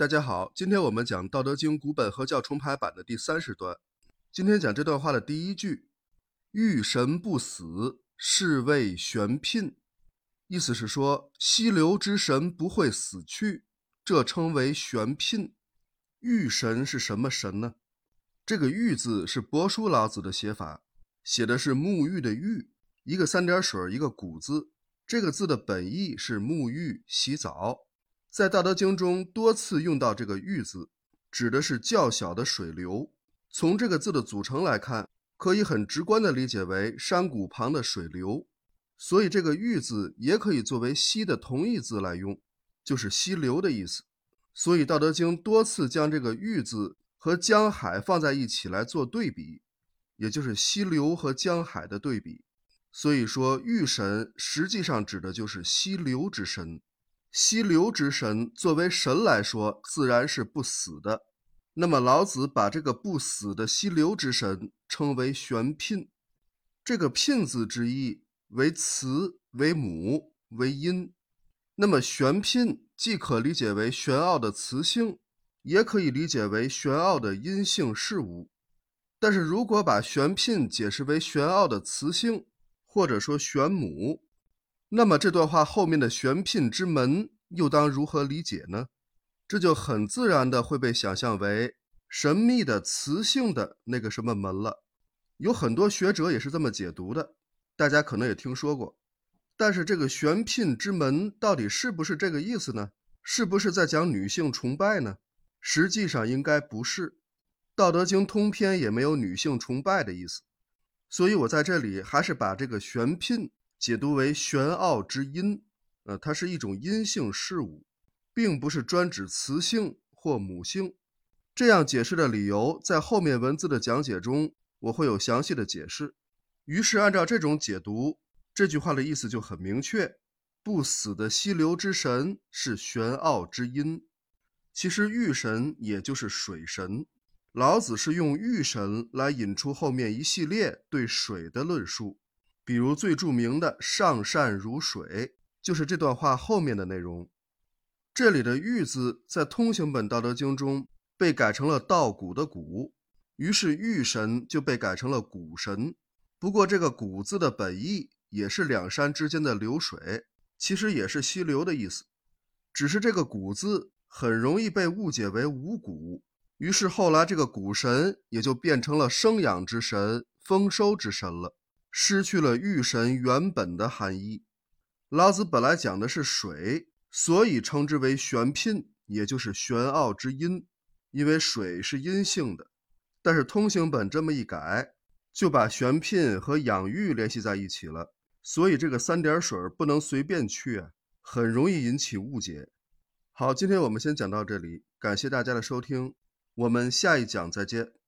大家好，今天我们讲《道德经》古本合教重排版的第三十段。今天讲这段话的第一句：“遇神不死，是谓玄牝。”意思是说，溪流之神不会死去，这称为玄牝。玉神是什么神呢？这个“玉”字是帛书老子的写法，写的是沐浴的“浴”，一个三点水，一个古字。这个字的本意是沐浴、洗澡。在《道德经》中多次用到这个“玉”字，指的是较小的水流。从这个字的组成来看，可以很直观地理解为山谷旁的水流。所以，这个“玉”字也可以作为“溪”的同义字来用，就是溪流的意思。所以，《道德经》多次将这个“玉”字和江海放在一起来做对比，也就是溪流和江海的对比。所以说，玉神实际上指的就是溪流之神。溪流之神作为神来说，自然是不死的。那么，老子把这个不死的溪流之神称为玄牝。这个“牝”字之意。为雌，为母，为阴。那么玄牝既可理解为玄奥的雌性，也可以理解为玄奥的阴性事物。但是如果把玄牝解释为玄奥的雌性，或者说玄母，那么这段话后面的玄牝之门又当如何理解呢？这就很自然的会被想象为神秘的雌性的那个什么门了。有很多学者也是这么解读的。大家可能也听说过，但是这个玄牝之门到底是不是这个意思呢？是不是在讲女性崇拜呢？实际上应该不是，《道德经》通篇也没有女性崇拜的意思。所以我在这里还是把这个玄牝解读为玄奥之阴，呃，它是一种阴性事物，并不是专指雌性或母性。这样解释的理由，在后面文字的讲解中我会有详细的解释。于是，按照这种解读，这句话的意思就很明确：不死的溪流之神是玄奥之阴。其实，玉神也就是水神。老子是用玉神来引出后面一系列对水的论述，比如最著名的“上善如水”，就是这段话后面的内容。这里的“玉”字在通行本《道德经》中被改成了稻谷的“谷”，于是玉神就被改成了谷神。不过，这个“谷”字的本意也是两山之间的流水，其实也是溪流的意思。只是这个“谷”字很容易被误解为五谷，于是后来这个谷神也就变成了生养之神、丰收之神了，失去了玉神原本的含义。老子本来讲的是水，所以称之为玄牝，也就是玄奥之阴，因为水是阴性的。但是通行本这么一改。就把玄牝和养育联系在一起了，所以这个三点水不能随便去啊，很容易引起误解。好，今天我们先讲到这里，感谢大家的收听，我们下一讲再见。